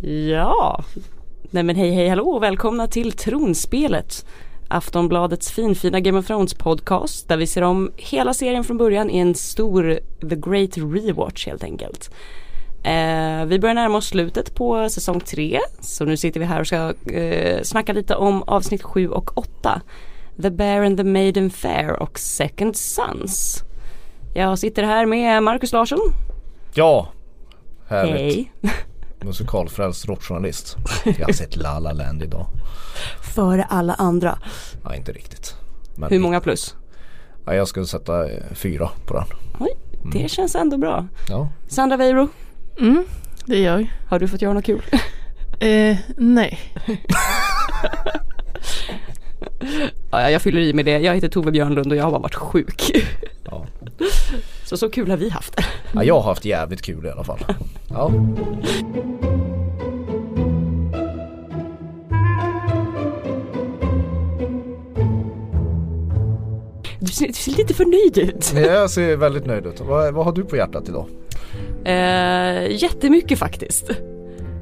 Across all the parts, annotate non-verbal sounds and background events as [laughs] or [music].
Ja, nej men hej hej hallå och välkomna till Tronspelet. Aftonbladets finfina Game of Thrones podcast där vi ser om hela serien från början i en stor The Great Rewatch helt enkelt. Eh, vi börjar närma oss slutet på säsong 3 så nu sitter vi här och ska eh, snacka lite om avsnitt 7 och 8. The Bear and the Maiden Fair och Second Sons. Jag sitter här med Marcus Larsson. Ja, härligt. Hej. [laughs] Musikalfrälst rockjournalist. Jag har sett La La Land idag. Före alla andra. Ja, inte riktigt. Men Hur många plus? Ja, jag skulle sätta eh, fyra på den. Oj, det känns ändå bra. Ja. Sandra Weiro, Mm, det gör jag. har du fått göra något kul? Eh, nej. [laughs] Ja, jag fyller i med det. Jag heter Tove Björnlund och jag har bara varit sjuk. Ja. [laughs] Så så kul har vi haft. ja, jag har haft jävligt kul i alla fall. Ja. Du ser, du ser lite förnöjd ut. Jag ser väldigt nöjd ut. Vad, vad har du på hjärtat idag? Eh, jättemycket faktiskt.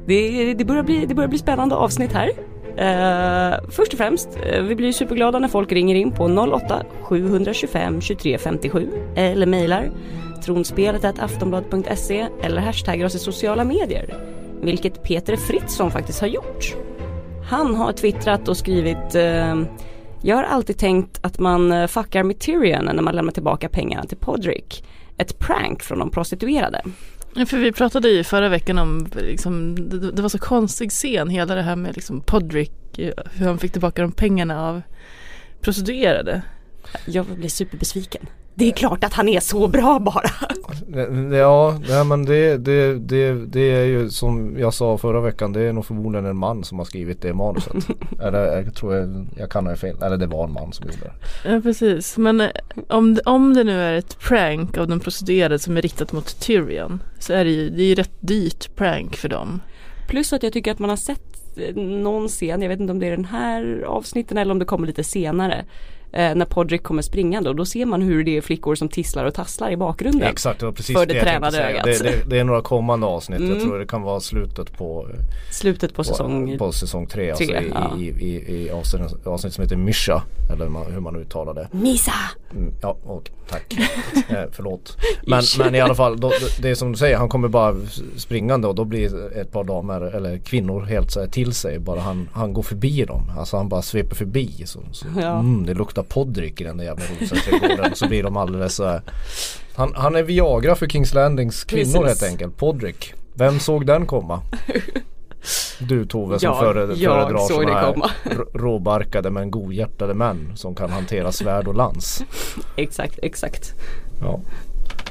Det, det, börjar bli, det börjar bli spännande avsnitt här. Eh, först och främst, eh, vi blir superglada när folk ringer in på 08 725 23 57 eller mejlar tronspelet aftonbladet.se eller hashtaggar oss i sociala medier. Vilket Peter Fritzson faktiskt har gjort. Han har twittrat och skrivit eh, Jag har alltid tänkt att man eh, fuckar med Tyrion när man lämnar tillbaka pengarna till Podrick. Ett prank från de prostituerade. För vi pratade ju förra veckan om, liksom, det, det var så konstig scen, hela det här med liksom Podrick, eh, hur han fick tillbaka de pengarna av prostituerade. Jag blir superbesviken. Det är klart att han är så bra bara. Ja, nej, men det, det, det, det är ju som jag sa förra veckan. Det är nog förmodligen en man som har skrivit det manuset. [laughs] Eller jag tror jag, jag kan ha fel. Eller det var en man som gjorde det. Ja precis, men eh, om, det- om det nu är ett prank av de prostituerade som är riktat mot Tyrion så är det ju, det är ju rätt dyrt prank för dem. Plus att jag tycker att man har sett eh, någon scen, jag vet inte om det är den här avsnitten eller om det kommer lite senare. Eh, när Podrick kommer springande och då ser man hur det är flickor som tisslar och tasslar i bakgrunden. Exakt, det var precis För det, det tränade ögat. Det, det, det är några kommande avsnitt. Mm. Jag tror det kan vara slutet på Slutet på säsong på säsong tre, alltså tre, i, ja. i, i, i avsnitt, avsnitt som heter Mysha eller man, hur man uttalar det. Misa! Mm, ja, och, tack. [laughs] eh, förlåt. Men, men i alla fall, då, det är som du säger, han kommer bara springande och då blir ett par damer eller kvinnor helt så här till sig. Bara han, han går förbi dem. Alltså han bara sveper förbi. Så, så, Ja. mm, det luktar poddryck i den där jävla rosaträdgården. så blir de alldeles så här. Han, han är Viagra för Kings Landings kvinnor Precis. helt enkelt. Podrick. Vem såg den komma? [laughs] Du Tove som jag föredrar såg det här komma. råbarkade men godhjärtade män som kan hantera svärd och lans. Exakt, exakt. Ja.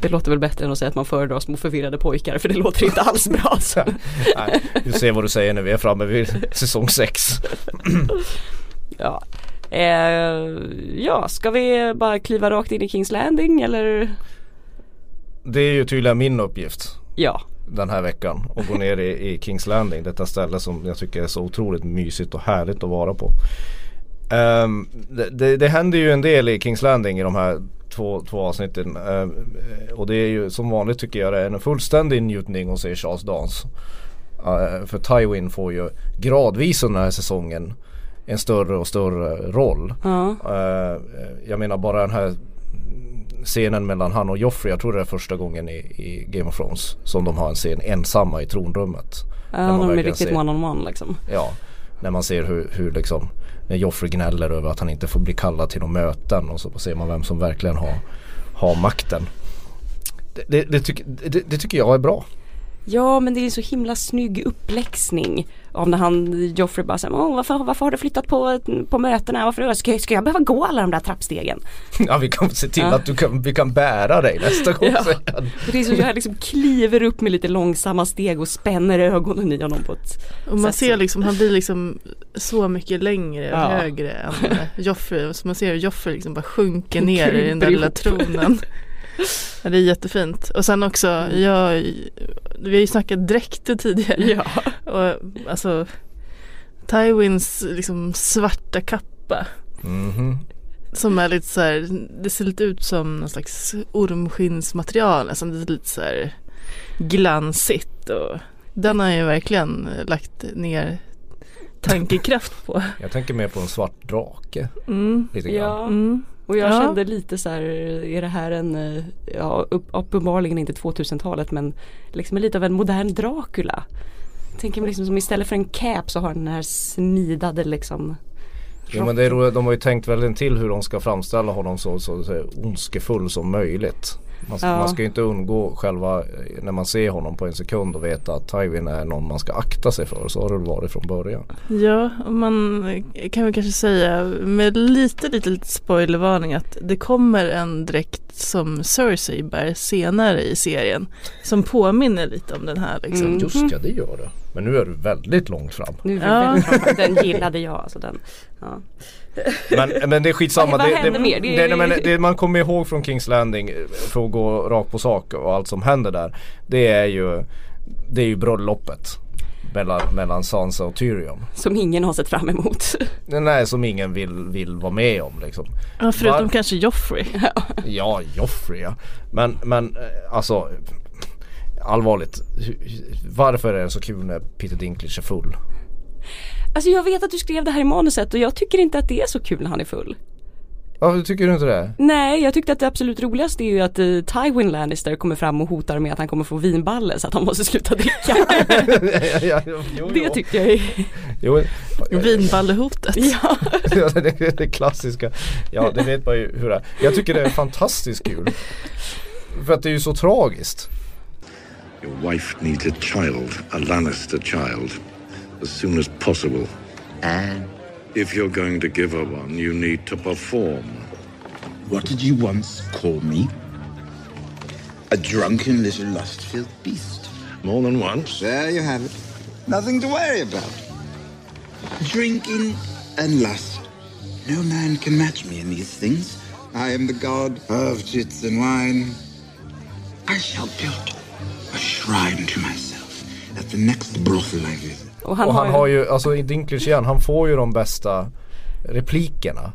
Det låter väl bättre än att säga att man föredrar små förvirrade pojkar för det låter inte alls bra. Så. [laughs] Nej, du ser vad du säger när vi är framme vid säsong 6. [clears throat] Ja. Eh, ja, ska vi bara kliva rakt in i Kings Landing eller? Det är ju tydligen min uppgift Ja, den här veckan att gå ner i, i Kings Landing. Detta ställe som jag tycker är så otroligt mysigt och härligt att vara på. Ehm, det, det, det händer ju en del i Kings Landing i de här två, två avsnitten. Ehm, och det är ju som vanligt tycker jag det är en fullständig njutning att se Charles Dance. Uh, för Tywin får ju gradvis under den här säsongen en större och större roll. ja. Eh, jag menar bara den här scenen mellan han och Joffrey. Jag tror det är första gången i, i Game of Thrones som de har en scen ensamma i tronrummet. Ja, man de är riktigt ser- one on one liksom. Ja, när man ser hur, hur liksom när Joffrey gnäller över att han inte får bli kallad till några möten och så ser man vem som verkligen har, har makten. Det, det, det, det, det tycker jag är bra. Ja men det är en så himla snygg uppläxning av när han, Joffrey bara säger varför, varför har du flyttat på, på mötena? Varför, ska, ska jag behöva gå alla de där trappstegen? [laughs] Ja vi kan se till Ja. att du kan, vi kan bära dig nästa gång. Ja. [laughs] det är så jag liksom kliver upp med lite långsamma steg och spänner ögonen i honom på ett Och man sätt ser som- liksom, han blir liksom så mycket längre och Ja. högre än [laughs] Joffrey. Så man ser hur Joffrey liksom bara sjunker ner i den där lilla tronen. Ja, det är jättefint. Och sen också, jag, vi har ju snackat dräkter tidigare. Ja. Och alltså Tywins liksom svarta kappa. Mhm. Som är lite så här, det ser lite ut som någon slags ormskinnsmaterial. Alltså det är lite så här glansigt och Den har jag ju verkligen lagt ner tankekraft på. Jag tänker mer på en svart drake. Mm. Lite grann. Ja, Mm. Och jag Ja. kände lite så här, är det här en, eh, ja upp, uppenbarligen inte 2000-talet men liksom lite av en modern Dracula. Tänker mig liksom som istället för en cap så har den här smidade liksom Jo men det är roligt, de har ju tänkt väldigt till hur de ska framställa honom så, så, så ondskefull som möjligt. Man ska, Ja. man ska ju inte undgå själva, eh, när man ser honom på en sekund och veta att Tywin är någon man ska akta sig för. Så har det varit från början. Ja, och man kan väl kanske säga med lite, lite, lite spoilervarning att det kommer en dräkt som Cersei bär senare i serien. Som påminner lite om den här liksom. Mm. Just ja, det gör det. Men nu är du väldigt långt fram. Nu är Ja. väldigt fram- den gillade jag alltså den. Ja. Men, men det är skitsamma. [laughs] Vad- det, det, mer? Det- det, men det man kommer ihåg från Kings Landing eh, för att gå rakt på sak och allt som händer där. Det är ju, det är ju bröllopet. Mellan, mellan Sansa och Tyrion. Som ingen har sett fram emot. [laughs] Är som ingen vill, vill vara med om liksom. Ja, förutom Var- kanske Joffrey. [laughs] Ja, Joffrey ja. Men, men eh, alltså allvarligt. Varför är det så kul när Peter Dinklage är full? Alltså jag vet att du skrev det här i manuset och jag tycker inte att det är så kul när han är full. Varför tycker du inte det? Nej, jag tyckte att det absolut roligaste är ju att uh, Tywin Lannister kommer fram och hotar med att han kommer få vinballe så att han måste sluta dricka. [laughs] ja, ja, jo, det jo. tyckte jag är, Jo, Vinballehotet. ja. [laughs] Ja, det är det klassiska. Ja, det vet man ju hur det är. Jag tycker det är fantastiskt kul. För att det är ju så tragiskt. Your wife needs a child, a Lannister child, as soon as possible. And If you're going to give her one, you need to perform. what did you once call me? A drunken little lust-filled beast. More than once. There you have it. Nothing to worry about. Drinking and lust. No man can match me in these things. I am the god of tits and wine. I shall build a shrine to myself at the next brothel I visit. Och han, Och han har, har ju, alltså i Dinklage igen, han får ju de bästa replikerna.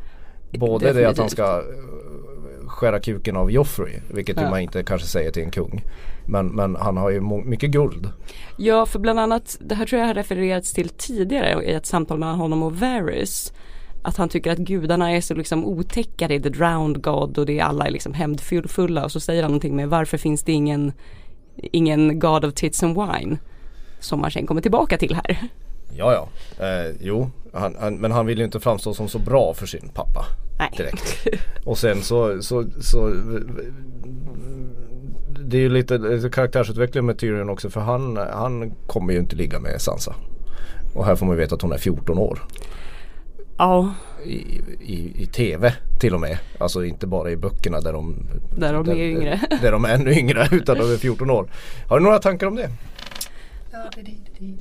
Både det att han Definitivt. ska eh, skära kuken av Joffrey, vilket ju Ja. man inte kanske säger till en kung. Men, men han har ju mycket guld. Ja, för bland annat, det här tror jag har refererats till tidigare i ett samtal mellan honom och Varys. Att han tycker att gudarna är så liksom otäcka, det är the drowned god och det är alla är liksom hämndfulla och så säger han någonting med varför finns det ingen, ingen god of tits and wine? Som han sen kommer tillbaka till här. Ja, ja. Eh, jo, han, han, men han vill ju inte framstå som så bra för sin pappa. Nej. direkt. [laughs] Och sen så, så, så det är ju lite, lite karaktärsutveckling med Tyrion också för han, han kommer ju inte ligga med Sansa. Och här får man ju veta att hon är 14 år. Ja, I, i, I tv till och med. Alltså inte bara i böckerna där de Där de är yngre. [laughs] Där de är ännu yngre [laughs] utan de är 14 år. Har du några tankar om det?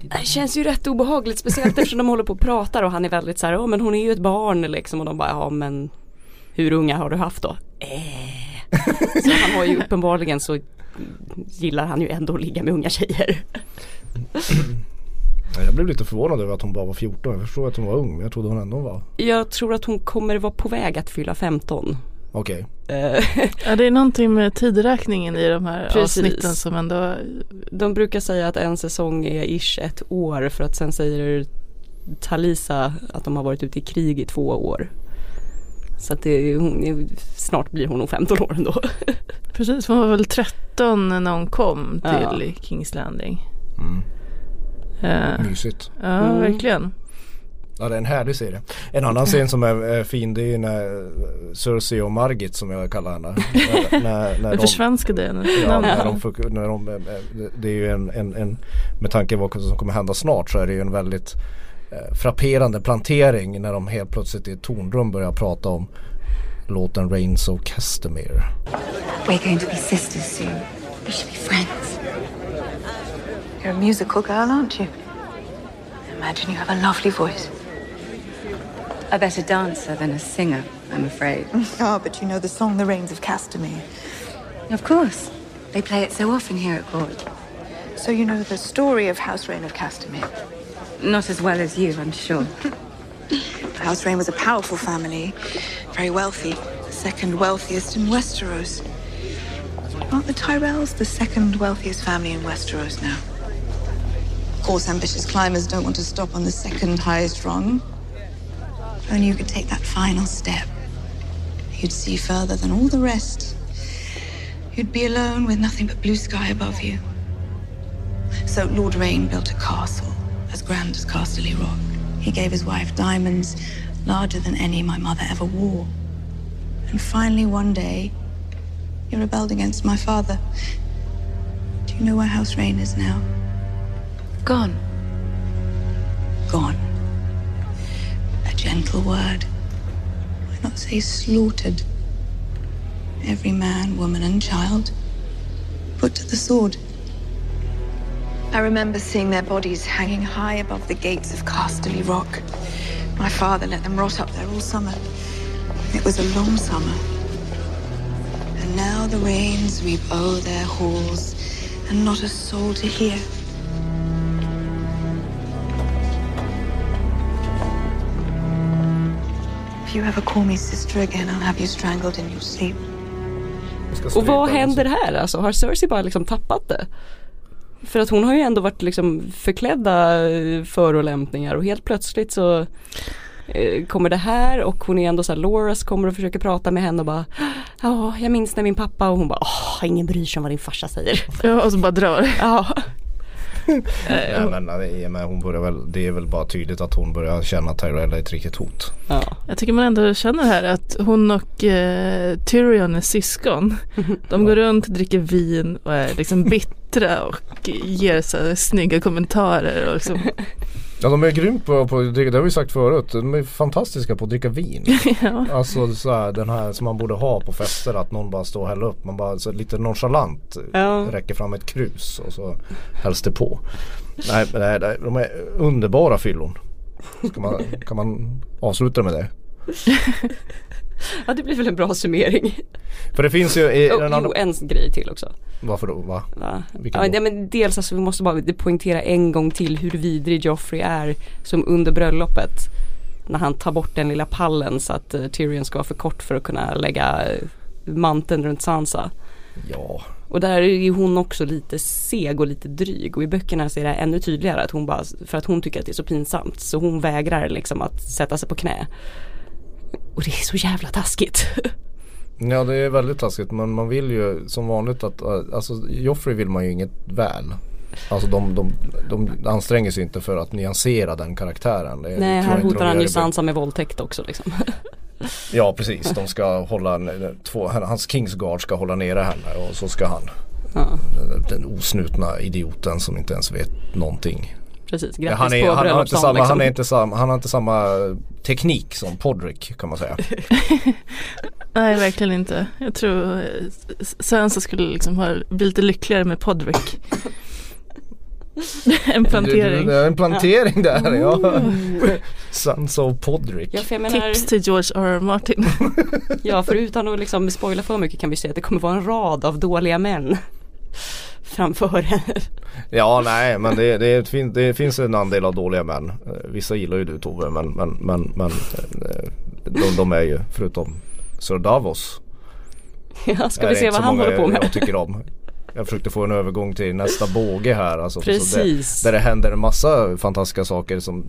det känns ju rätt obehagligt speciellt eftersom de håller på och pratar och han är väldigt så här, ja men hon är ju ett barn liksom och de bara, ja men hur unga har du haft då? Eh. Så han har ju uppenbarligen så gillar han ju ändå att ligga med unga tjejer. [clears throat] Jag blev lite förvånad över att hon bara var 14. Jag förstår att hon var ung men jag trodde hon ändå var Jag tror att hon kommer vara på väg att fylla 15. Okej. Eh, [laughs] Ja, det är någonting med tidräkningen i de här Precis. avsnitten som ändå De brukar säga att en säsong är ish ett år för att sen säger Talisa att de har varit ute i krig i två år. Så att det, hon, snart blir hon nog 15 år ändå. [laughs] Precis, hon var väl 13 när hon kom Ja. till Kings Landing. Mm. Eh, Mysigt. ja, Mm. verkligen. Ja det är en härlig serie. En annan scen som är, fin det är ju när Cersei och Margit som jag kallar henne. när, när, när de, försvenskade hennes ja, när de, när de, eh, det är ju en, en, en med tanke på vad som kommer hända snart så är det ju en väldigt eh, frapperande plantering när de helt plötsligt i ett tornrum börjar prata om låten Reigns of Castamere. We're going to be sisters soon. We should be friends. You're a musical girl, aren't you? Imagine you have a lovely voice. A better dancer than a singer, I'm afraid. [laughs] Ah, but you know the song The Reigns of Castamere. of course. They play it so often here at court. So you know the story of House Rain of Castamere. Not as well as you, I'm sure. [laughs] House Rain was a powerful family, very wealthy, the second wealthiest in Westeros. Aren't the Tyrells the second wealthiest family in Westeros now? Course, ambitious climbers don't want to stop on the second highest rung. If only you could take that final step. You'd see further than all the rest. You'd be alone with nothing but blue sky above you. So Lord Rain built a castle as grand as Casterly Rock. He gave his wife diamonds larger than any my mother ever wore. And finally, one day, he rebelled against my father. Do you know where House Rain is now? Gone. Gone. A gentle word. Why not say slaughtered? Every man, woman, and child put to the sword. I remember seeing their bodies hanging high above the gates of Casterly Rock. My father let them rot up there all summer. It was a long summer. And now the rains reap o'er their halls, and not a soul to hear. If you ever call me sister again, I'll have you strangled in your sleep. Och vad händer här alltså? Har Cersei bara liksom tappat det? För att hon har ju ändå varit liksom förklädda eh, förolämpningar och helt plötsligt så eh, kommer det här och hon är ändå så här, Loras kommer och försöker prata med henne och bara Ja, jag minns när min pappa och hon bara Åh, ingen bryr sig om vad din farsa säger. Ja, och så bara drar. Ja, [laughs] Nej, men, nej, men hon börjar väl, det är väl bara tydligt att hon börjar känna att Tyrell är ett riktigt hot. ja. Jag tycker man ändå känner här att hon och eh, Tyrion är syskon. [laughs] De går runt, dricker vin och är liksom bittra och ger så här snygga kommentarer. Och liksom, [laughs] Ja de är grymt på, på att dricka, det har vi sagt förut. De är fantastiska på att dricka vin. [laughs] ja. Alltså så här, den här som man borde ha på fester att någon bara står och häller upp. Man bara så lite nonchalant Ja. räcker fram ett krus och så hälls det på. Nej, nej, nej de är underbara fyllon. Ska man, kan man avsluta med det? [laughs] [laughs] ja det blir väl en bra summering. För det finns ju i Oh, den jo, andra... en grej till också. Varför då? Va? Va? Ja, då? men dels alltså vi måste bara poängtera en gång till hur vidrig Joffrey är som under bröllopet. När han tar bort den lilla pallen så att uh, Tyrion ska vara för kort för att kunna lägga eh, manteln runt Sansa. Ja. Och där är ju hon också lite seg och lite dryg och i böckerna så är det ännu tydligare att hon bara, för att hon tycker att det är så pinsamt så hon vägrar liksom att sätta sig på knä. Och det är så jävla taskigt. Ja det är väldigt taskigt men man vill ju som vanligt att, alltså Joffrey vill man ju inget väl. Alltså de, de, de anstränger sig inte för att nyansera den karaktären. Det Nej, här hotar han ju Sansa med våldtäkt också liksom. Ja precis, de ska hålla, två, hans Kingsguard ska hålla nere henne och så ska han. Ja, Den osnutna idioten som inte ens vet någonting. Precis, Ja, grattis han, är, på han, har inte samma, liksom. han, är inte samma, han har inte samma teknik som Podrick kan man säga. [laughs] Nej, verkligen inte. Jag tror eh, Sansa skulle liksom ha, bli lite lyckligare med Podrick. [laughs] en plantering. Det är en plantering där ja. Sons of Podrick. Ja, menar, Tips till George R. R. Martin. [laughs] ja, för utan att liksom spoila för mycket kan vi säga att det kommer vara en rad av dåliga män framför henne. Ja nej men det, det, fin, det finns en andel av dåliga män. Vissa gillar ju du Tove men, men, men, men eh, de, de är ju förutom Sir Davos. Ja, ska vi det se vad han håller på med. Jag tycker om. Jag försökte få en övergång till nästa båge här. Alltså, så Precis. där, där det händer en massa fantastiska saker som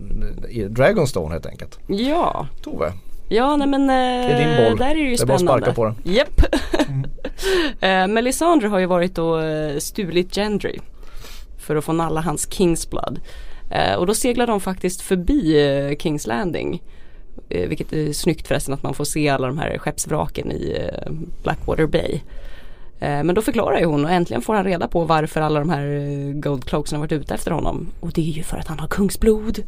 i Dragonstone helt enkelt. Ja, Tove, ja nej men är din boll. där är det ju Det är bara att spännande. sparka på den. Japp. [laughs] Eh, Melisandre har ju varit och eh, stulit Gendry för att få nalla hans Kingsblood. Eh, och då seglar de faktiskt förbi eh, Kings Landing. Eh, vilket är snyggt förresten att man får se alla de här skeppsvraken i eh, Blackwater Bay. Eh, men då förklarar ju hon och äntligen får han reda på varför alla de här eh, Gold Cloaksen har varit ute efter honom. Och det är ju för att han har kungsblod.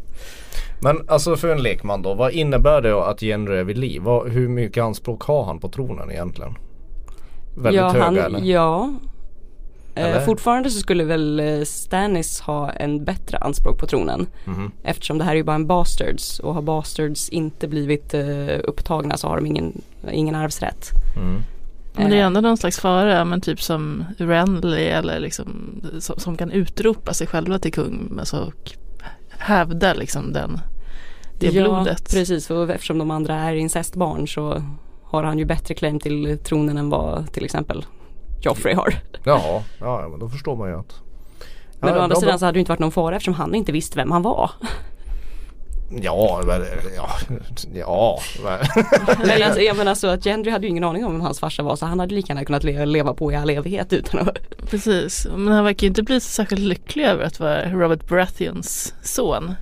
Men alltså för en lekman då, vad innebär det att Henry är vid liv? Vad, hur mycket anspråk har han på tronen egentligen? Väldigt ja, höga han, eller? Ja. Eller? Eh, fortfarande så skulle väl Stannis ha en bättre anspråk på tronen. Mhm. Eftersom det här är ju bara en bastards och har bastards inte blivit eh, upptagna så har de ingen, ingen arvsrätt. Mm. Men det är ändå någon slags fara, men typ som Renly eller liksom som, som kan utropa sig själva till kung alltså, och hävda liksom den, det ja, blodet. precis, och eftersom de andra är incestbarn så har han ju bättre claim till tronen än vad till exempel Joffrey har. Ja, ja, men då förstår man ju att Men å andra bra, sidan så hade det inte varit någon fara eftersom han inte visste vem han var. Ja, ja, [laughs] ja. men- alltså, jag menar så att Gendry hade ju ingen aning om vem hans farsa var så han hade lika gärna kunnat le- leva på i all evighet utan att Precis, men han verkar ju inte bli så särskilt lycklig över att vara Robert Baratheons son.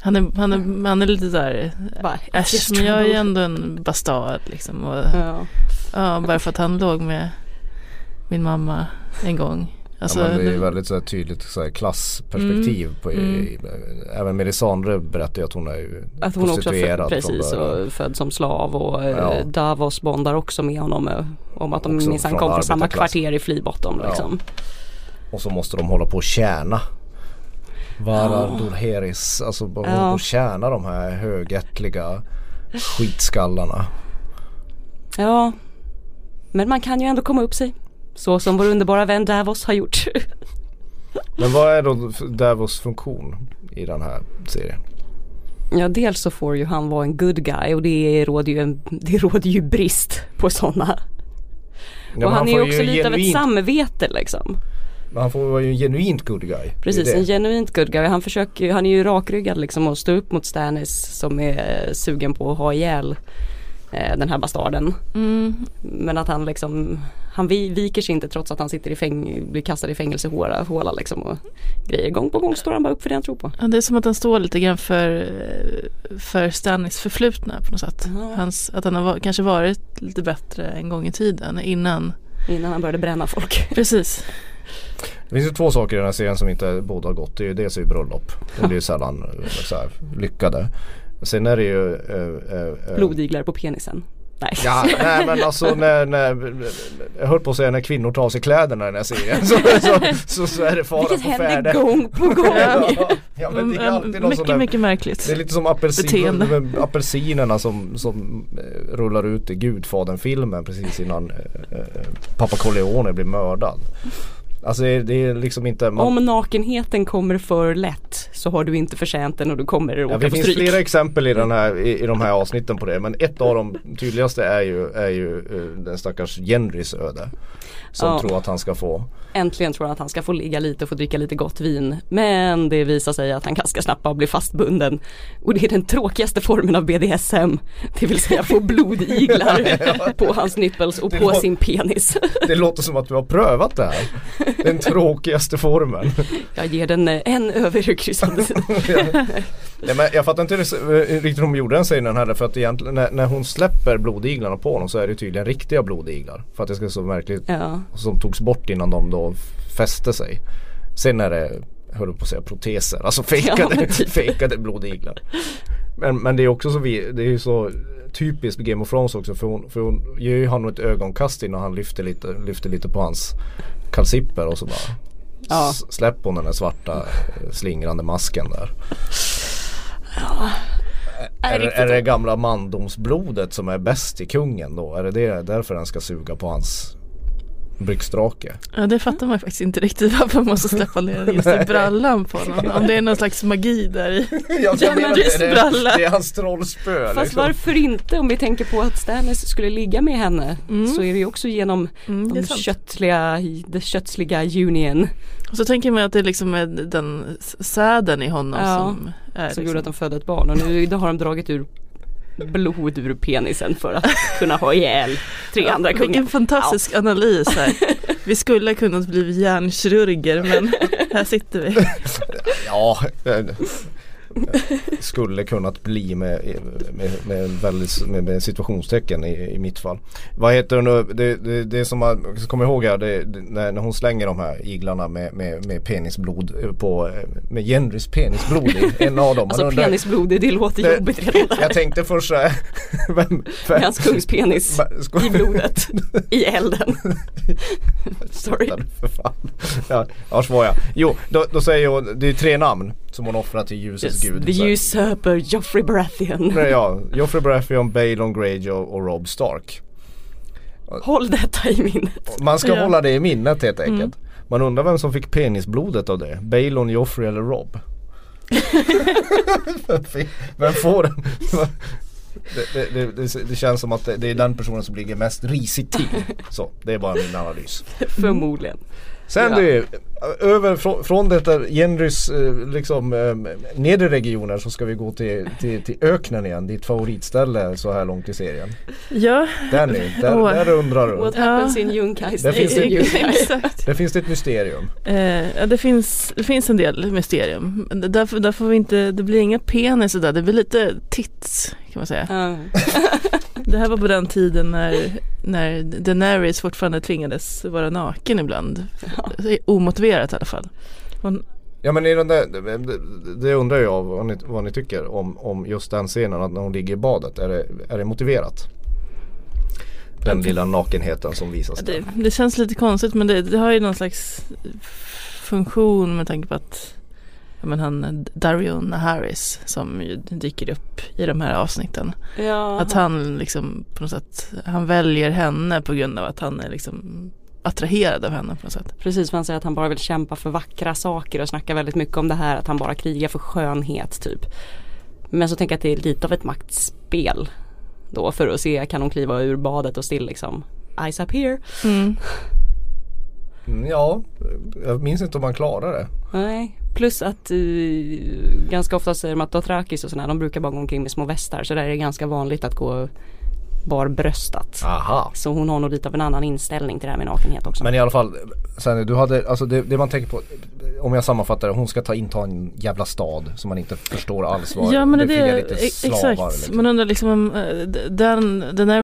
Han är, han är, han är lite där, bara äsch men jag är ju ändå en bastard liksom. Och, Ja. ja, bara för att han låg med min mamma en gång. Alltså, ja, det är väldigt så här, tydligt så här, klassperspektiv på i, Mm. även Melisandre berättar ju att hon är ju Att hon också född, precis och född som slav och eh, Ja. Davos bondar också med honom eh, om att de minsann kom från samma kvarter i Flybottom Ja. liksom. Och så måste de hålla på och tjäna Varar Dolheris, alltså bara hålla Ja. på och tjäna de här högättliga skitskallarna. Ja. Men man kan ju ändå komma upp sig. Så som vår underbara vän Davos har gjort. [laughs] Men vad är då Davos funktion i den här serien? Ja dels så får ju han vara en good guy och det råder ju, en, det råder ju brist på sådana. Ja, och men han är ju också lite av ett genuint- samvete liksom. men Han får vara ju en genuint good guy. Det Precis, det. en genuint good guy. Han försöker han är ju rakryggad liksom och stå upp mot Stannis som är eh, sugen på att ha ihjäl den här bastarden. mm, Men att han liksom, han vi, viker sig inte trots att han sitter i fäng, blir kastad i fängelsehåla håla liksom och grejer. Gång på gång står han bara upp för det han tror på. ja, det är som att han står lite grann för, för Stannis förflutna på något sätt. Ja. Hans, att han har kanske varit lite bättre en gång i tiden innan. Innan han började bränna folk. [laughs] Precis. Det finns ju två saker i den här serien som inte båda har gått. Det är ju dels är ju bröllop. De blir ju sällan eh, så här, lyckade. Sen är det ju eh, eh, eh, Blodiglar på penisen. Nej. Ja, nej men alltså när, när, jag höll på att säga när kvinnor tar av sig kläderna i den här serien så, så, så, så är det fara Vilket på händer färde. gång på gång. [laughs] Ja, ja men det är Mm, alltid någon sån mycket, där, mycket märkligt. det är lite som apelsin, apelsinerna som, som eh, rullar ut i Gudfadern-filmen precis innan eh, eh, pappa Corleone blir mördad. Alltså det är, det är liksom inte man, Om nakenheten kommer för lätt så har du inte förtjänt den och du kommer Ja, åka det på finns flera exempel i, den här, i, i de här avsnitten på det men ett av de tydligaste är ju, är ju eh, den stackars Genrys öde. Som Ja. tror att han ska få Äntligen tror han att han ska få ligga lite och få dricka lite gott vin. Men det visar sig att han ganska snabbt bara blir fastbunden. Och det är den tråkigaste formen av BDSM. Det vill säga få blodiglar [laughs] på hans nipples och Det på låter- sin penis. [laughs] Det låter som att du har prövat det här. Den tråkigaste formen. Jag ger den eh, en överkryssande. [laughs] Nej, men jag fattar inte eh, riktigt hur de gjorde den scenen heller för att egentligen när, när hon släpper blodiglarna på honom så är det tydligen riktiga blodiglar. För att det ska se så märkligt Ja. som togs bort innan de då fäste sig. Sen är det, höll på att säga proteser, alltså Ja, fejkade, men typ. [laughs] fejkade blodiglar. Men, men det är också så, vi, det är så typiskt Game of Thrones också för hon, för hon ger ju honom ett ögonkast innan han lyfter lite, lyfter lite på hans kalsipper och så bara Ja. släpper hon den där svarta eh, slingrande masken där. Är, det- är det gamla mandomsblodet som är bäst i kungen då? Är det, det därför den ska suga på hans byxdrake? Ja det fattar man faktiskt inte riktigt varför man måste släppa ner [laughs] just i brallan på honom. Om det är någon slags magi där i. [laughs] Ja, men det, det, bralla. det är hans trollspö Fast liksom. varför inte om vi tänker på att Stannis skulle ligga med henne Mm. så är det ju också genom Mm, de köttliga, det köttsliga union Och så tänker man att det liksom är den säden i honom Ja, som är som liksom. gjorde att de födde ett barn och nu idag har de dragit ur blod ur penisen för att kunna ha ihjäl tre andra Vilken kungar. fantastisk analys här. [laughs] Vi skulle kunnat bli hjärnkirurger men här sitter vi. Ja, eh, [laughs] skulle kunnat bli med, med, med, väldigt, med, med situationstecken i, i mitt fall. Vad heter det nu, det, det, det som man ska komma ihåg här, det, det, när, hon slänger de här iglarna med, med, med penisblod på, med Jenrys penisblod i en av dem. Alltså undrar- penisblod, det låter Det- jobbigt redan där. Jag tänkte först såhär, [laughs] hans kungspenis i blodet, [laughs] i elden. [laughs] Sorry. För fan. Ja, ja svar jag. Jo, då, då säger hon, det är tre namn som hon offrar till ljusets Yes, gud. the usurper Joffrey Baratheon. Nej, Ja, Joffrey Baratheon, Balon Greyjoy och Rob Stark. Håll detta i minnet. Man ska Ja. hålla det i minnet helt enkelt. Man undrar vem som fick penisblodet av det. Balon, Joffrey eller Rob? [laughs] [laughs] vem får den? Det, det, det, det känns som att det, är den personen som ligger mest risigt till. [laughs] Så, det är bara min analys. Förmodligen. Sen Ja. det, över från, från detta genrys eh, liksom eh, nedre regioner så ska vi gå till, till, till öknen igen. Ditt favoritställe så här långt i serien. Ja, Danny, där, Åh. där undrar du. What Ja. happens in Junkais? Det finns stays in det- Junkais. exakt. Där finns det ett mysterium. Eh, ja, det, finns, det finns en del mysterium. Men Där, där får vi inte, det blir inga penis där, det blir lite tits kan man säga. Ja. [laughs] Det här var på den tiden när, när Daenerys fortfarande tvingades vara naken ibland. Omotiverat i alla fall. Hon, Ja men i den där, det, det undrar jag vad ni, vad ni tycker om, om just den scenen att när hon ligger i badet. Är det, är det motiverat? Den lilla nakenheten som visas där. det, det känns lite konstigt men det, det har ju någon slags funktion med tanke på att men han Dario Naharis som dyker upp i de här avsnitten. Ja. Att han liksom på något sätt, han väljer henne på grund av att han är liksom attraherad av henne på något sätt. Precis, för han säger att han bara vill kämpa för vackra saker och snackar väldigt mycket om det här att han bara krigar för skönhet typ. Men så tänker jag att det är lite av ett maktspel då för att se kan hon kliva ur badet och still liksom Eyes up here. Mm. Mm, Ja, jag minns inte om man klarar det. Nej, plus att eh, ganska ofta säger de att Dothrakis och sådär de brukar bara gå omkring med små västar så där är det ganska vanligt att gå barbröstat. Aha. Så hon har nog lite av en annan inställning till det här med nakenhet också. Men i alla fall, sen, du hade, alltså det, det man tänker på, om jag sammanfattar det, hon ska ta inta en jävla stad som man inte förstår alls vad Ja men det befria är lite det, slavar. exakt. Liksom. Man undrar liksom om eh, den, den här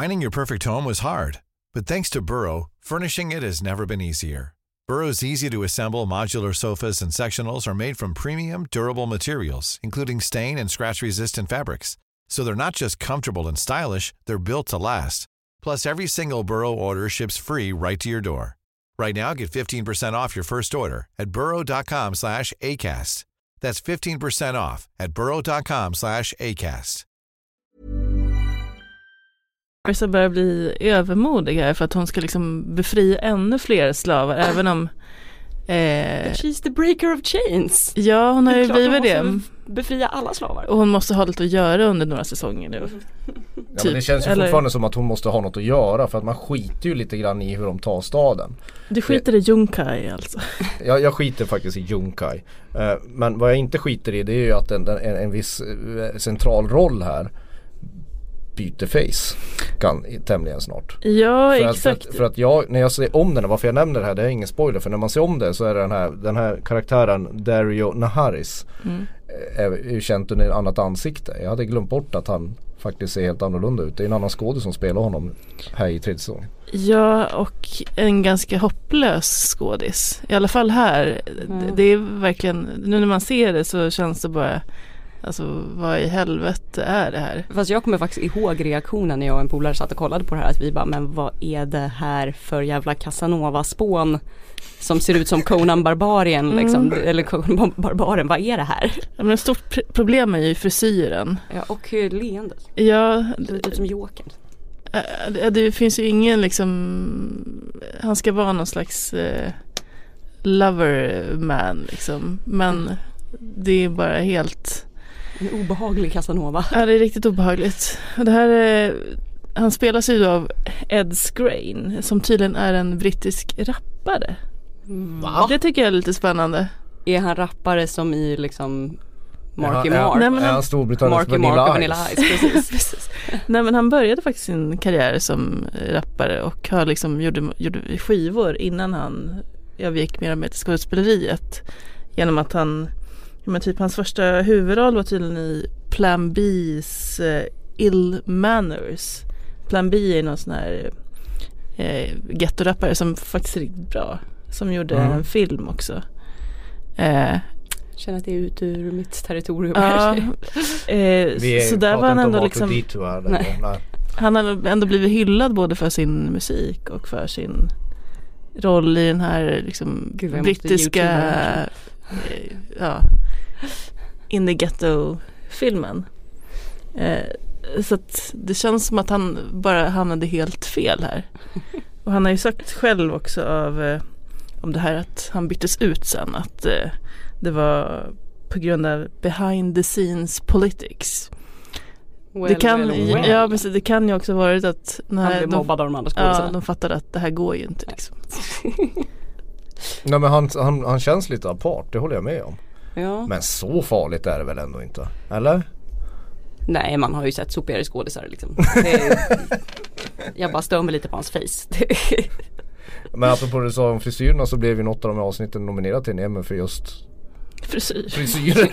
Finding your perfect home was hard, but thanks to Burrow, furnishing it has never been easier. Burrow's easy to assemble modular sofas and sectionals are made from premium, durable materials, including stain and scratch resistant fabrics. So they're not just comfortable and stylish, they're built to last. Plus, every single Burrow order ships free right to your door. Right now, get 15% off your first order at burrow.com slash ACAST. That's 15% off at burrow.com slash ACAST. Marissa börjar bli övermodig här för att hon ska liksom befria ännu fler slavar även om eh, She's the breaker of chains. Ja hon har ju blivit det Befria alla slavar. och hon måste ha lite att göra under några säsonger nu. Ja, men det typ, känns ju eller- fortfarande som att hon måste ha något att göra för att man skiter ju lite grann i hur de tar staden. Du skiter i Junkai alltså. [laughs] Jag, jag skiter faktiskt i Junkai. Eh, men vad jag inte skiter i det är ju att en, en, en viss eh, central roll här byter face kan, tämligen snart. Ja För att, för, exakt. att, för att jag, när jag ser om den, varför jag nämner det här, det är ingen spoiler för när man ser om det så är det den här, den här karaktären Dario Naharis Mm. eh, är ju känt under ett annat ansikte. Jag hade glömt bort att han faktiskt ser helt annorlunda ut. Det är en annan skådespelare som spelar honom här i tredje säsongen. Ja och en ganska hopplös skådis. I alla fall här. Mm. Det, det är verkligen, nu när man ser det så känns det bara Alltså vad i helvete är det här? Fast jag kommer faktiskt ihåg reaktionen när jag och en polare satt och kollade på det här att vi bara men vad är det här för jävla Casanova-spån som ser ut som Conan Barbarien liksom, eller Conan Barbaren, vad är det här? Ja, men ett stort pr- problem är ju frisyren. Ja, och leendet, Ja, typ som Jokern. det, finns ju ingen liksom Han ska vara någon slags eh, lover man liksom. Men det är bara helt En obehaglig Casanova. Ja det är riktigt obehagligt. Och det här är, han spelas ju av Ed Skrein som tydligen är en brittisk rappare. Va? Det tycker jag är lite spännande. Är han rappare som i liksom Marky han- Mark? Nej, men han- Storbritanniens Marky Vanilla, Mark och Ice? Vanilla Ice, precis. [laughs] precis. Nej men han började faktiskt sin karriär som rappare och har liksom gjorde, gjorde skivor innan han övergick mer och mer till skådespeleriet. Genom att han, ja, men typ hans första huvudroll var tydligen i Plan B's eh, Ill Manners. Plan B är någon sån här eh, gettorappare som faktiskt är riktigt bra. Som gjorde Mm. en film också. Eh, Känner att det är ut ur mitt territorium ja, [laughs] eh, Vi är, så där var han ändå liksom Nej. Nej. Han har ändå blivit hyllad både för sin musik och för sin roll i den här liksom Gud, brittiska eh, ja, In the Ghetto filmen. Eh, så att det känns som att han bara hamnade helt fel här. Och han har ju sagt själv också av eh, om det här att han byttes ut sen att eh, det var på grund av behind the scenes politics. Well, det kan, well, well. ja precis, det kan ju också varit att Han när blev de, mobbad av de andra ja, skådisarna. de fattade att det här går ju inte liksom. Nej men han, han, han känns lite apart, det håller jag med om. Ja. Men så farligt är det väl ändå inte? Eller? Nej man har ju sett sopigare skådisar liksom. [laughs] Det är, jag bara stör mig lite på hans face. [laughs] Men apropå det du sa om frisyrerna så blev ju något av de här avsnitten nominerat till en Emmy för just Frisyr. frisyrer.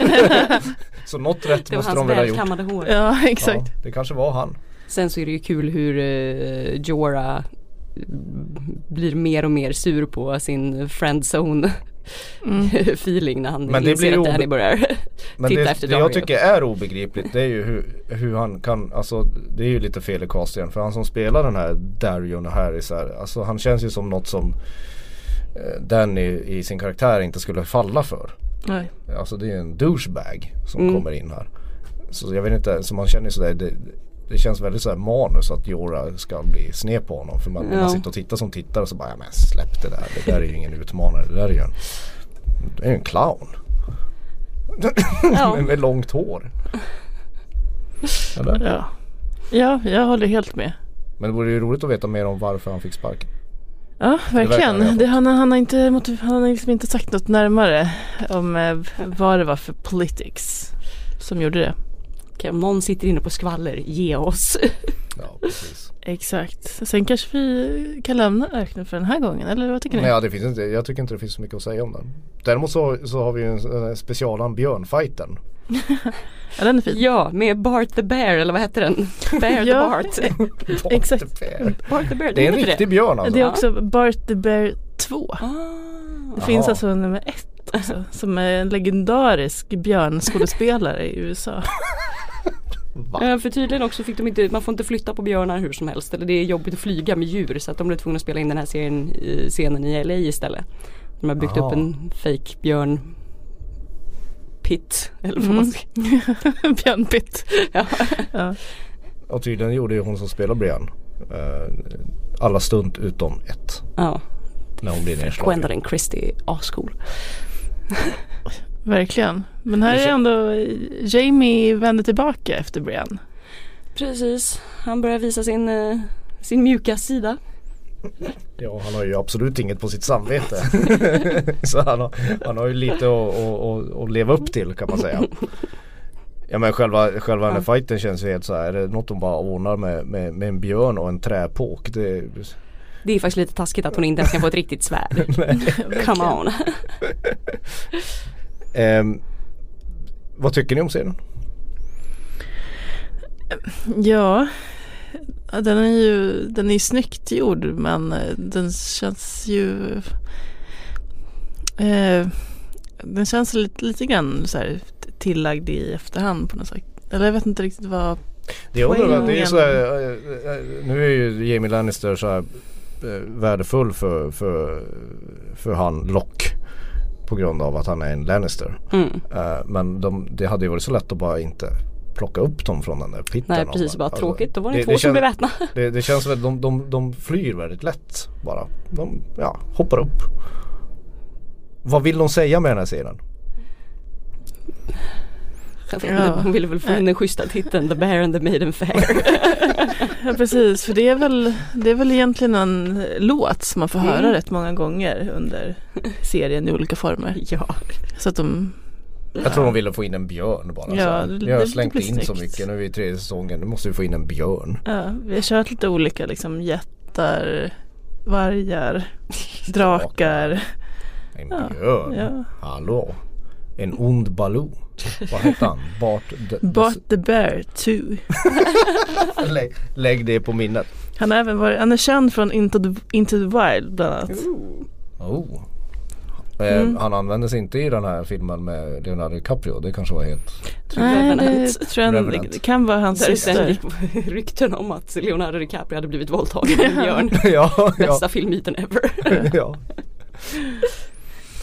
[laughs] så något rätt Det var måste hans de väl ha gjort. hår. Ja exakt. Ja, det kanske var han. Sen så är det ju kul hur uh, Jorah blir mer och mer sur på sin friendzone Mm. [laughs] feeling när han Men det inser att Danny börjar [laughs] Men titta det, efter det jag tycker är obegripligt det är ju hur, hur han kan, alltså det är ju lite fel i castingen för han som spelar den här Darion Harris här, alltså han känns ju som något som eh, Danny i sin karaktär inte skulle falla för. Nej. Alltså det är en douchebag som Mm. kommer in här. Så jag vet inte, så man känner ju sådär det, det känns väldigt sådär manus att Jorah ska bli sned på honom. För man, Ja. man sitter och tittar som tittare och så bara, ja men släpp det där. Det där är ju ingen utmanare. Det där är ju en, är ju en clown. Ja. med, [laughs] med långt hår. Eller? Ja. ja, jag håller helt med. Men det vore ju roligt att veta mer om varför han fick sparken. Ja, verkligen. det. Det, han, han, har inte, han har liksom inte sagt något närmare om eh, vad det var för politics som gjorde det. Okej, om någon sitter inne på skvaller, ge oss. [laughs] Ja precis. Exakt. Sen kanske vi kan lämna öknen för den här gången, eller vad tycker ni? Ja, det finns inte, jag tycker inte det finns så mycket att säga om den. Däremot så, så har vi ju en, en specialan björnfighten. [laughs] Ja, den är fin. Ja, med Bart the Bear eller vad hette den? [laughs] Bear the Ja. Bart. [laughs] Exakt. Bart the Bear, Det är en heter riktig björn alltså. Det är också Bart the Bear 2. Ah. Det finns Jaha. alltså en nummer ett också, som är en legendarisk björnskådespelare i USA. Va? Ja, för tydligen också fick de inte, man får inte flytta på björnar hur som helst. Eller det är jobbigt att flyga med djur så att de blev tvungna att spela in den här serien, i- scenen i LA istället. De har byggt Aha. upp en fake björn pit eller vad man Mm. ska [laughs] Björnpitt. ja. Ja. Och tydligen gjorde ju hon som spelar björn eh, alla stunt utom ett. ja. När hon blir nedslagen. Gwendolyn Christie, ascool. [laughs] Verkligen. Men här är ändå Jamie vänder tillbaka efter Brian. Precis, han börjar visa sin, eh, sin mjuka sida. Ja han har ju absolut inget på sitt samvete. [laughs] så han har, han har ju lite att, att, att, att leva upp till kan man säga. Ja men själva, själva den här fighten känns ju helt så här. Är det något de bara ordnar med, med, med en björn och en träpåk? Det, Det är faktiskt lite taskigt att hon inte ens kan få ett riktigt svärd. [laughs] Come on. [laughs] Ehm, vad tycker ni om serien? Ja, den är ju den är snyggt gjord men eh, den känns ju eh, Den känns lite, lite grann så här tillagd i efterhand på något sätt. Eller jag vet inte riktigt vad Det jag undrar, det är så här, eh, eh, nu är ju Jamie Lannister så här värdefull för, för, för han Lock. På grund av att han är en Lannister. Mm. Eh, men de, det hade ju varit så lätt att bara inte plocka upp dem från den där pitten. Nej precis, bara alltså, tråkigt. Då var det, det- två det som blev ätna. Det, det känns väl, de, de, de flyr väldigt lätt bara. De ja, hoppar upp. Vad vill de säga med den här serien? Jag vet Ja. Hon ville väl få in den schyssta titeln The Bear and the Maiden Fair. [laughs] Ja precis, för det är väl, det är väl egentligen en låt som man får höra Mm. rätt många gånger under serien i olika former. ja. Så att de Jag tror de ville få in en björn bara. Ja, det- Vi har det slängt in så mycket. Nu är vi i tredje säsongen. Nu måste vi få in en björn. Ja, vi har kört lite olika liksom jättar, vargar, [laughs] drakar. En Ja, björn? ja. Hallå? En ond Baloo? Vad hette han? Bart? D- Bart the Bear 2. [laughs] lägg, lägg det på minnet. Han, har även varit, han är känd från Into the, Into the Wild bland annat. Oh. Eh, Mm. Han användes inte i den här filmen med Leonardo DiCaprio. Det kanske var helt... Nej, det tror jag Revenant. det kan vara hans syster. [laughs] rykten om att Leonardo DiCaprio hade blivit våldtagen av en björn. ja, ja, Bästa filmmyten ever. [laughs] ja.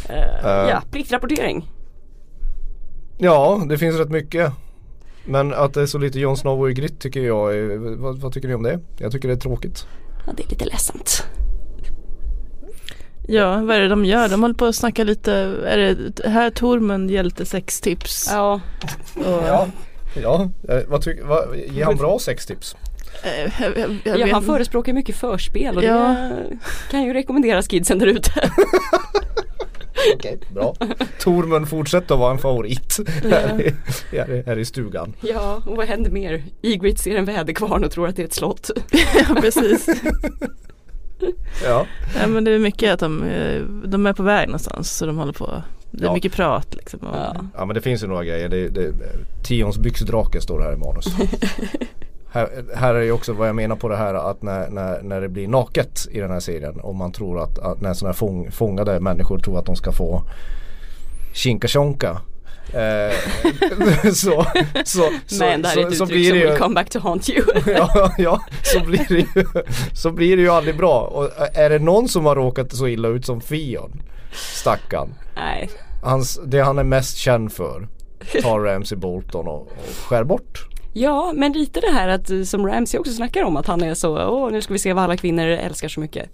Eh, Eh. ja, pliktrapportering. Ja, det finns rätt mycket. Men att det är så lite Jon Snow i Grit tycker jag är, vad, vad tycker ni om det? Jag tycker det är tråkigt. Ja, det är lite ledsamt. Ja, vad är det de gör? De håller på att snacka lite, är det här Tormund hjälte sextips? Ja, Och, Ja. Ja, eh, vad tycker, vad, ger han bra sextips? Eh, jag, jag, jag Ja, han förespråkar mycket förspel och Ja. det kan ju rekommenderas kidsen där ute. [laughs] Okej, bra. Tormund fortsätter att vara en favorit här, i, här, i, här i stugan. Ja, och vad händer mer? Ygritte ser en väderkvarn och tror att det är ett slott. [laughs] ja, precis. Ja, Ja, men det är mycket att de, eh, de är på väg någonstans så de håller på. Det är Ja. mycket prat liksom. Ja. ja men det finns ju några grejer. Det, det, Tions byxdrake står här i manus. [laughs] här, här är ju också vad jag menar på det här att när, när, när det blir naket i den här serien och man tror att, att när sådana här fång, fångade människor tror att de ska få kinka tjonka eh, [laughs] så, så, så, Men det här är ett så uttryck som will come back to haunt you. [laughs] ja, ja så, blir det ju, så blir det ju aldrig bra. Och är det någon som har råkat så illa ut som Fion, stackarn. Nej, Hans, det han är mest känd för tar Ramsey Bolton och, och skär bort. Ja, men lite det här att eh, som Ramsey också snackar om att han är så, åh nu ska vi se vad alla kvinnor älskar så mycket.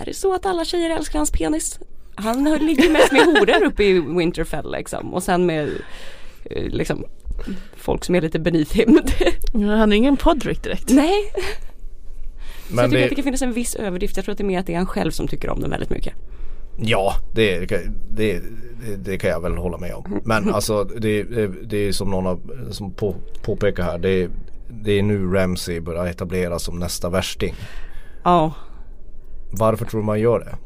Är det så att alla tjejer älskar hans penis? Han har- ligger mest med horor uppe i Winterfell liksom och sen med eh, liksom folk som är lite beneath him. Han är ingen Podrick direkt. Nej, så Men jag tycker det, att det kan finnas en viss överdrift. Jag tror att det är mer att det är han själv som tycker om den väldigt mycket. Ja, det, det, det, kan jag väl hålla med om. Men [laughs] alltså det, det, det är som någon har, som på, påpekar här. Det, det är nu Ramsey börjar etableras som nästa värsting. Ja, Varför tror man gör det?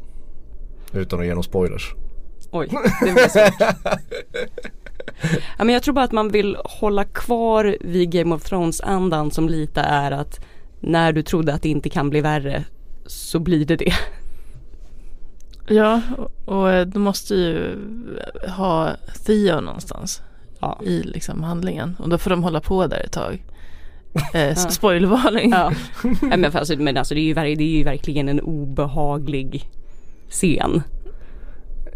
Utan att ge några spoilers. oj, det blir svårt. [laughs] ja, men jag tror bara att man vill hålla kvar vid Game of Thrones-andan som lite är att när du trodde att det inte kan bli värre så blir det det. Ja, och, och de måste ju ha Theo någonstans Ja. i liksom handlingen. Och då får de hålla på där ett tag. [laughs] Eh, Spoilervarning. Ja. [laughs] Nej, men, alltså, men alltså det är, ju, det är ju verkligen en obehaglig scen.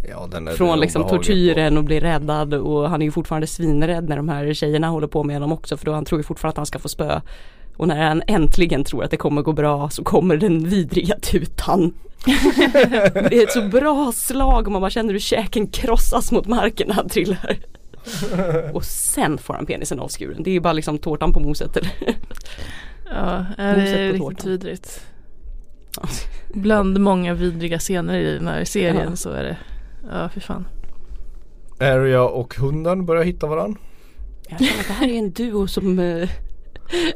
Ja, den är Från liksom tortyren och bli räddad och han är ju fortfarande svinrädd när de här tjejerna håller på med honom också för då han tror ju fortfarande att han ska få spö. Och när han äntligen tror att det kommer gå bra så kommer den vidriga tutan. [laughs] det är ett så bra slag och man bara känner hur käken krossas mot marken när han trillar. [laughs] och sen får han penisen avskuren. Det är ju bara liksom tårtan på moset. Eller? Ja, det Moset är riktigt tårtan. vidrigt. Bland många vidriga scener i den här serien Ja. så är det. Ja, för fan. på. Arya och hunden börjar hitta varandra. Jag känner att det här är en duo som, eh,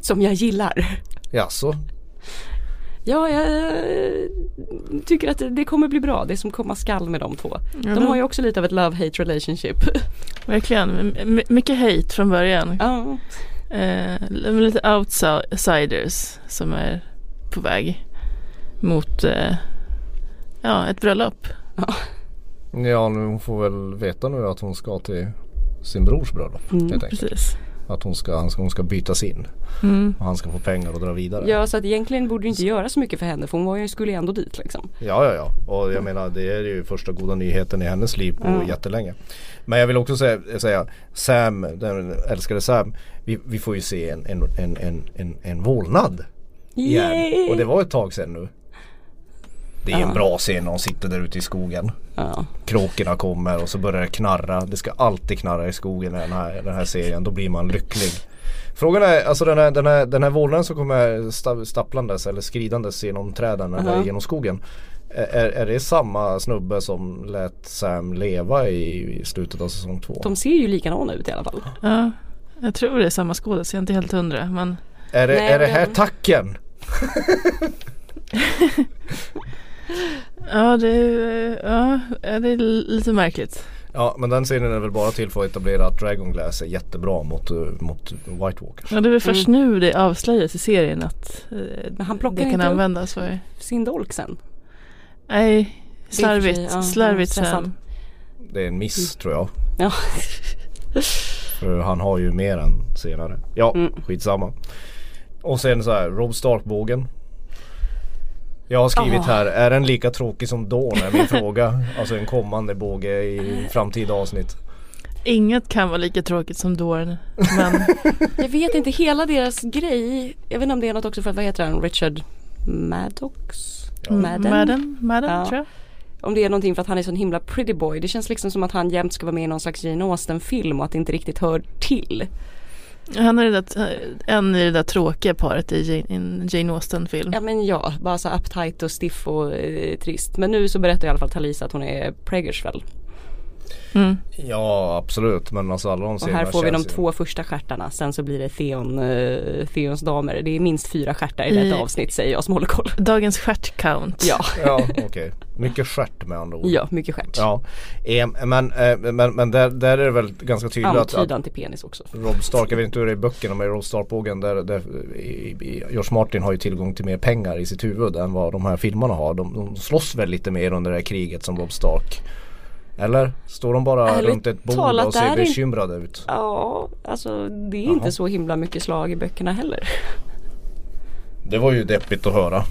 som jag gillar. Jaså? Ja, jag eh, tycker att det- kommer bli bra. Det som komma skall med de två. Ja, De har ju också lite av ett love-hate relationship. Verkligen. M- m- mycket hate från början. Ja, Eh, lite outsiders som är på väg mot eh, ja, ett bröllop. Ja, nu hon får väl veta nu att hon ska till sin brors bröllop. Mm, helt enkelt. Precis. Att hon ska, han ska, hon ska bytas in. Mm. Och han ska få pengar och dra vidare. ja, så att egentligen borde det inte göra så mycket för henne för hon var ju, skulle ju ändå dit liksom. Ja, ja, ja. Och jag menar det är ju första goda nyheten i hennes liv på Ja. jättelänge. Men jag vill också säga, säga Sam, den älskade Sam. Vi, vi får ju se en, en, en, en, en, en vålnad igen. Yay! Och det var ett tag sedan nu. Det är Ja. en bra scen när de sitter där ute i skogen. Ja. Kråkorna kommer och så börjar det knarra. Det ska alltid knarra i skogen i den här, den här serien. Då blir man lycklig. Frågan är, alltså den här, den här, den här vålnaden som kommer sta- stapplandes eller skridandes genom träden eller Ja. genom skogen. Är, är det samma snubbe som lät Sam leva i, i slutet av säsong två? De ser ju likadana ut i alla fall. Ja, jag tror det är samma skådis, jag är inte helt hundra. Men är, det, Nej, är det här men- tacken? [laughs] [laughs] ja, det är, ja, det är lite märkligt. Ja men den serien är väl bara till för att etablera att Dragonglass är jättebra mot, mot White Walkers. Ja, det är väl först nu det avslöjas i serien att eh, Men han plockar det kan användas för. sin dolk sen. Nej, slarvigt, ja, slarvigt. Sam. Det är en miss tror jag. Ja. [laughs] För han har ju mer än senare. Ja, Mm. skitsamma. Och sen så här, Rob Stark-bågen. Jag har skrivit här, är den lika tråkig som Dawn är min [laughs] fråga. Alltså en kommande båge i framtida avsnitt. Inget kan vara lika tråkigt som Dorn. Men [laughs] Jag vet inte, hela deras grej. Jag vet inte om det är något också för att, vad heter han, Richard Maddox? Madden? Madden, Madden Ja. tror jag. Om det är någonting för att han är sån himla pretty boy. Det känns liksom som att han jämt ska vara med i någon slags Jane Austen film och att det inte riktigt hör till. Han är det där, en i det där tråkiga paret i Jane, en Jane Austen-film. Ja men ja, bara så uptight och stiff och eh, trist. Men nu så berättar i alla fall Talisa att hon är preggers väl. Mm. Ja absolut men alltså alla de Och här får vi de ju- två första stjärtarna. Sen så blir det Theon, uh, Theons damer. Det är minst fyra stjärtar i I- detta avsnitt säger jag som håller koll. Dagens stjärt-count. Ja, Ja okej, mycket stjärt med andra ord. ja mycket stjärt. Ja, eh, men, eh, men, men där, där är det väl ganska tydligt att, att Antydan till penis också. Rob Stark, jag vet inte hur det är i böckerna men i Rob Stark-bågen där, där i, i, George Martin har ju tillgång till mer pengar i sitt huvud än vad de här filmerna har. De, de slåss väl lite mer under det här kriget som Rob Stark. Eller? Står de bara Ärligt runt ett bord och ser bekymrade ut? Ja, alltså det är Jaha. inte så himla mycket slag i böckerna heller. [laughs] Det var ju deppigt att höra.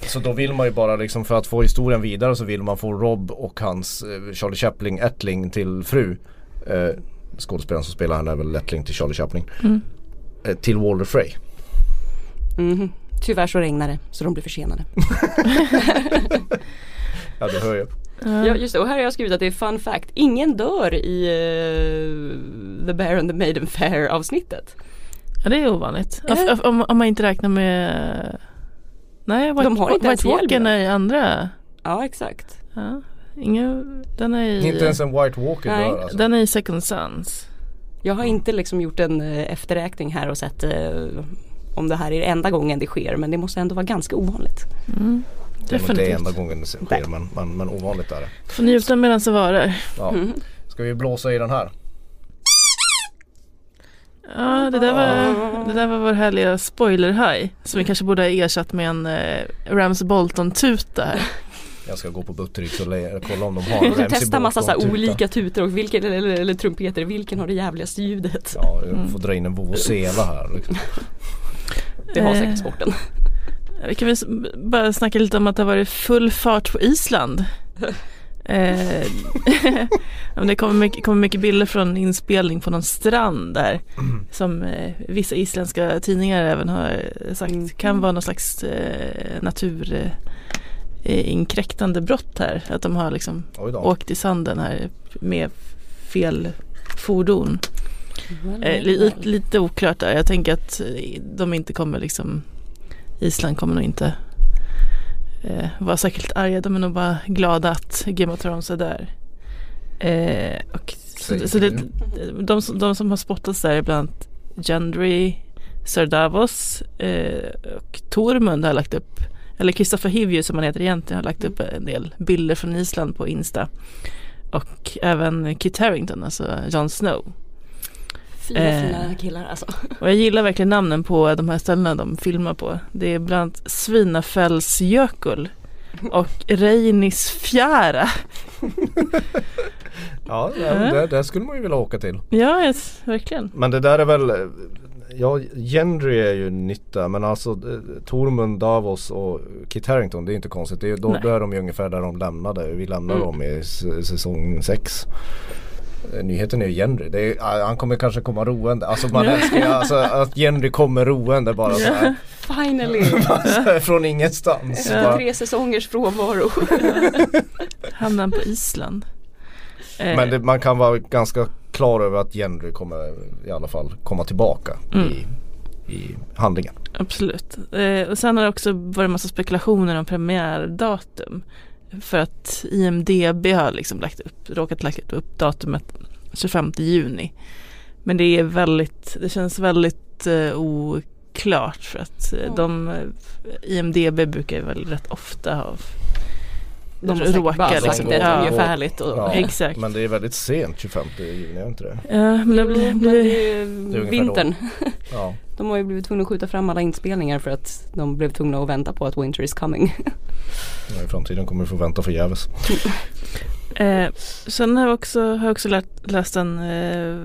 Så då vill man ju bara liksom för att få historien vidare så vill man få Rob och hans eh, Charlie Chaplin ättling till fru. Eh, skådespelaren som spelar henne är väl ättling till Charlie Chaplin. Mm. Eh, till Walter Frey. Mhm. Tyvärr så regnar det så de blir försenade. [laughs] Ja du hör ju. Ja just det och här har jag skrivit att det är fun fact. Ingen dör i eh, The Bear and the Maiden Fair avsnittet. Ja, det är ovanligt. Är det? Om, om, man inte räknar med Nej, White, De har inte White Walker är i andra. Ja exakt. Ja, ingen, den är i, Inte ens en White Walker Nej, dör alltså. den är i Second Sons. Jag har inte liksom gjort en eh, efterräkning här och sett eh, om det här är enda gången det sker men det måste ändå vara ganska ovanligt. Mm. Det är nog inte enda gången det sker men, men, men ovanligt är det. Får njuta medan det varar. Ja. Ska vi blåsa i den här? Ja, det där var, det där var vår härliga spoiler-haj. Som vi kanske borde ha ersatt med en eh, Rams Bolton-tuta här. Jag ska gå på Buttericks och kolla om de har [laughs] en Ramsey testa massa så olika tutor och vilken, eller, eller, eller trumpeter, vilken har det jävligaste ljudet? Ja, jag får dra in en vuvuzela här liksom. Det har Eh. säkert sporten. Vi kan väl bara snacka lite om att det har varit full fart på Island. [laughs] Eh, [laughs] det kommer mycket, kommer mycket bilder från inspelning på någon strand där. Som eh, vissa isländska tidningar även har sagt Mm. kan vara någon slags eh, natur eh, inkräktande brott här. Att de har liksom åkt i sanden här med fel fordon. Eh, li- lite oklart där. Jag tänker att eh, de inte kommer liksom Island kommer nog inte eh, vara särskilt arga. De är nog bara glada att Game of Thrones är där. Eh, och så, så det, de, som- de som har spottats där är bland annat Gendry, Sir Davos eh, och Tormund har lagt upp eller Christopher Hivju som han heter egentligen har lagt upp en del bilder från Island på Insta. Och även Kit Harington, alltså Jon Snow. Fina Eh. fina killar alltså. [laughs] Och jag gillar verkligen namnen på de här ställena de filmar på. Det är bland annat Svinafällsjökull och Reinisfjära. [laughs] Ja, där, där, skulle man ju vilja åka till. Ja, yes, verkligen. Men det där är väl Ja, Gendry är ju nytta men alltså eh, Tormund, Davos och Kit Harington det är inte konstigt. Det är, då, då är de ju ungefär där de lämnade. Vi lämnar Mm. dem i säsong 6. Nyheten är ju Gendry. Det är, ah, han kommer kanske komma roende. Alltså man älskar ju alltså, att Gendry kommer roende bara så här. [laughs] Finally! [laughs] Från ingenstans. Efter Bara, tre säsongers frånvaro. [laughs] Hamnar på Island. Eh, men det, man kan vara ganska klar över att Gendry kommer i alla fall komma tillbaka Mm. i, i handlingen. Absolut. Eh, och sen har det också varit en massa spekulationer om premiärdatum. För att IMDB har liksom lagt upp, råkat lagt upp datumet 25 juni. Men det är väldigt, det känns väldigt eh, oklart för att eh, Mm. de, eh, IMDB brukar ju väl rätt ofta ha De har säkert bara råka sagt liksom. det Ja. ungefärligt. Och, Ja, Exakt. Men det är väldigt sent 25 juni, är inte det? Ja, men det blir, blir, det är vintern. Ja. [laughs] De har ju blivit tvungna att skjuta fram alla inspelningar för att de blev tvungna att vänta på att winter is coming. Ja, I framtiden kommer vi få vänta förgäves. [laughs] Eh, sen har jag också, har jag också lärt, läst en eh,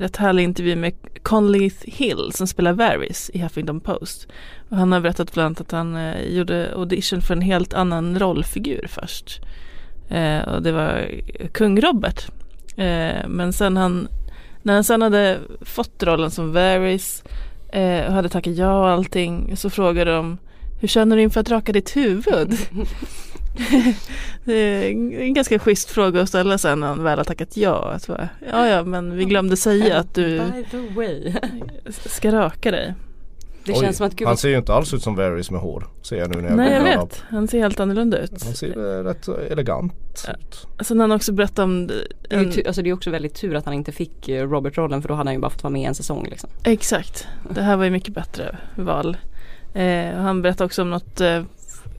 rätt härlig intervju med Conley Hill som spelar Varys i Huffington Post. Och han har berättat bland annat att han eh, gjorde audition för en helt annan rollfigur först. Eh, och det var kung Robert. Eh, men sen han, när han sen hade fått rollen som Varys eh, och hade tackat ja och allting så frågade de hur känner du inför att raka ditt huvud? [laughs] Det är en ganska schysst fråga att ställa sen när han väl har tackat ja. Att bara, ja, ja, men vi glömde säga att du ska raka dig. Det Oj, känns som att gud han ser ju inte alls ut som Varys med hår. Ser jag nu när jag Nej, jag vet. Han ser helt annorlunda ut. Han ser eh, rätt elegant ut. Sen har han också berättat om det är, ju en, alltså det är också väldigt tur att han inte fick eh, Robert-rollen för då hade han ju bara fått vara med en säsong liksom. Exakt, det här var ju mycket bättre val. Eh, han berättade också om något eh,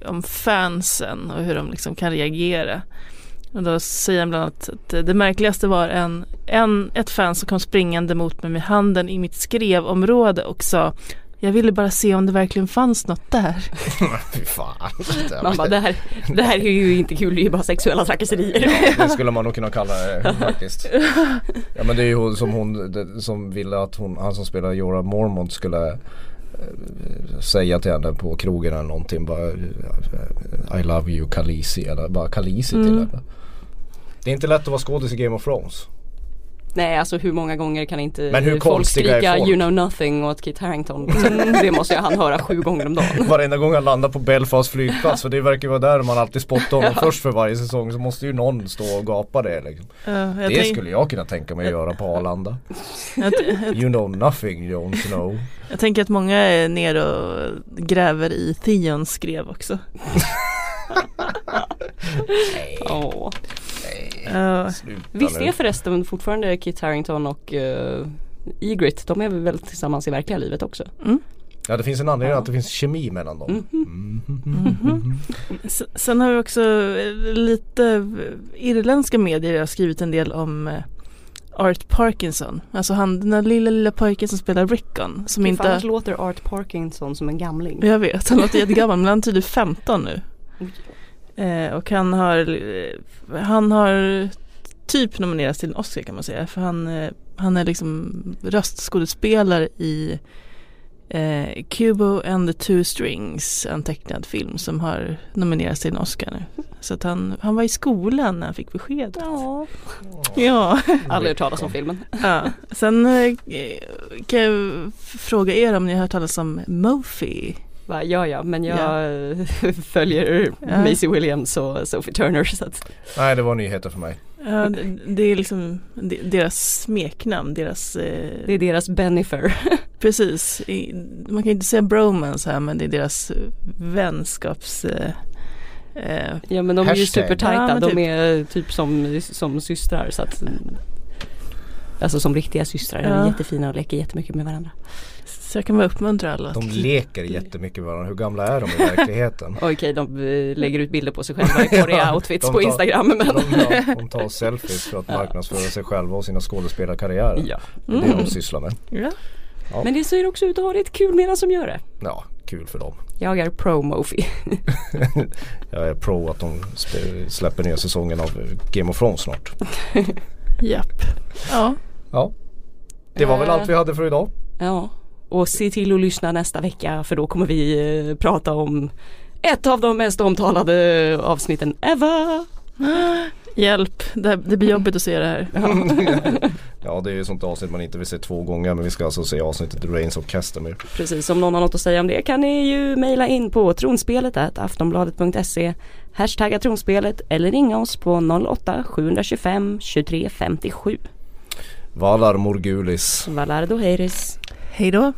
om fansen och hur de liksom kan reagera. Och då säger han bland annat att det märkligaste var en, en, ett fan som kom springande mot mig med handen i mitt skrevområde och sa jag ville bara se om det verkligen fanns något där. [laughs] Fy fan. Man bara det här, det här är ju inte kul, det är ju bara sexuella trakasserier. Det skulle man nog kunna kalla det faktiskt. Ja men det är ju hon som hon det, som ville att hon, han som spelar Jorah Mormont skulle eh, säga till henne på krogen eller någonting bara I love you Khaleesi eller bara Khaleesi till Mm. henne. Det är inte lätt att vara skådis i Game of Thrones. Nej alltså hur många gånger kan inte Men hur folk skrika folk? you know nothing åt Kit Harington. Liksom, det måste ju han höra sju gånger om dagen. [laughs] Varenda gång han landar på Belfast flygplats för det verkar vara där man alltid spottar honom [laughs] först för varje säsong så måste ju någon stå och gapa det liksom. Ja, jag, Det tänk, skulle jag kunna tänka mig att göra på Arlanda. jag, jag, You know nothing Jon Snow. jag tänker att många är nere och gräver i Theons skrev också. [laughs] Åh. Ja, Sluta Visst nu. är förresten fortfarande Kit Harington och uh, Ygritte, de är väl tillsammans i verkliga livet också? Ja det finns en anledning att det finns kemi mellan dem. Mhm. S- Sen har vi också eh, lite eh, irländska medier har skrivit en del om eh, Art Parkinson. Alltså han den där lilla lilla pojken som spelar Rickon. Som Fy inte... låter Art Parkinson som en gamling. Jag vet, han låter jättegammal men han är tydligen 15 nu. Eh, och han har, han har typ nominerats till en Oscar kan man säga. För han, eh, han är liksom röstskådespelare i eh, Kubo and the Two Strings, en tecknad film som har nominerats till en Oscar nu. Så att han, han var i skolan när han fick beskedet. Ja. Ja. [laughs] Aldrig hört talas om filmen. ja. Sen eh, kan jag fråga er om ni har hört talas om Mofi. Va, ja, ja, men jag [laughs] följer Ja. Maisie Williams och Sophie Turner så att Nej det var nyheter för mig. Ja, det, är liksom de- deras smeknamn, deras eh, det är deras Benifer. [laughs] Precis, man kan inte säga bromance här men det är deras vänskaps eh, eh, Ja men de är ju Hashtag. supertajta, Ja, men de typ. är typ som, som systrar så att Alltså som riktiga systrar, de är Ja. jättefina och leker jättemycket med varandra. Så jag kan bara uppmuntra alla De leker jättemycket med varandra. Hur gamla är de i verkligheten? [laughs] Okej, de eh, lägger ut bilder på sig själva i [laughs] porriga outfits de på Instagram men De, ja, de tar selfies för att marknadsföra sig själva och sina skådespelarkarriärer. Ja. Det är det de sysslar med. ja. Men det ser också ut att ha det kul medan som gör det. Ja, kul för dem. Jag är pro Mofi. [laughs] Jag är pro att de släpper nya säsongen av Game of Thrones snart. Japp. Ja, Ja. Det var väl Eh. allt vi hade för idag. Ja, och se till att lyssna nästa vecka för då kommer vi eh, prata om ett av de mest omtalade avsnitten ever. [gasps] hjälp, det, det blir jobbigt att se det här. [laughs] Ja det är ju sånt avsnitt man inte vill se två gånger men vi ska alltså se avsnittet The Reigns of Castamere. Precis, om någon har något att säga om det kan ni ju mejla in på tronspelet aftonbladet.se Hashtagga tronspelet eller ringa oss på 08-725 23 57 Valar Morgulis. Valar Doheiris. Hej då.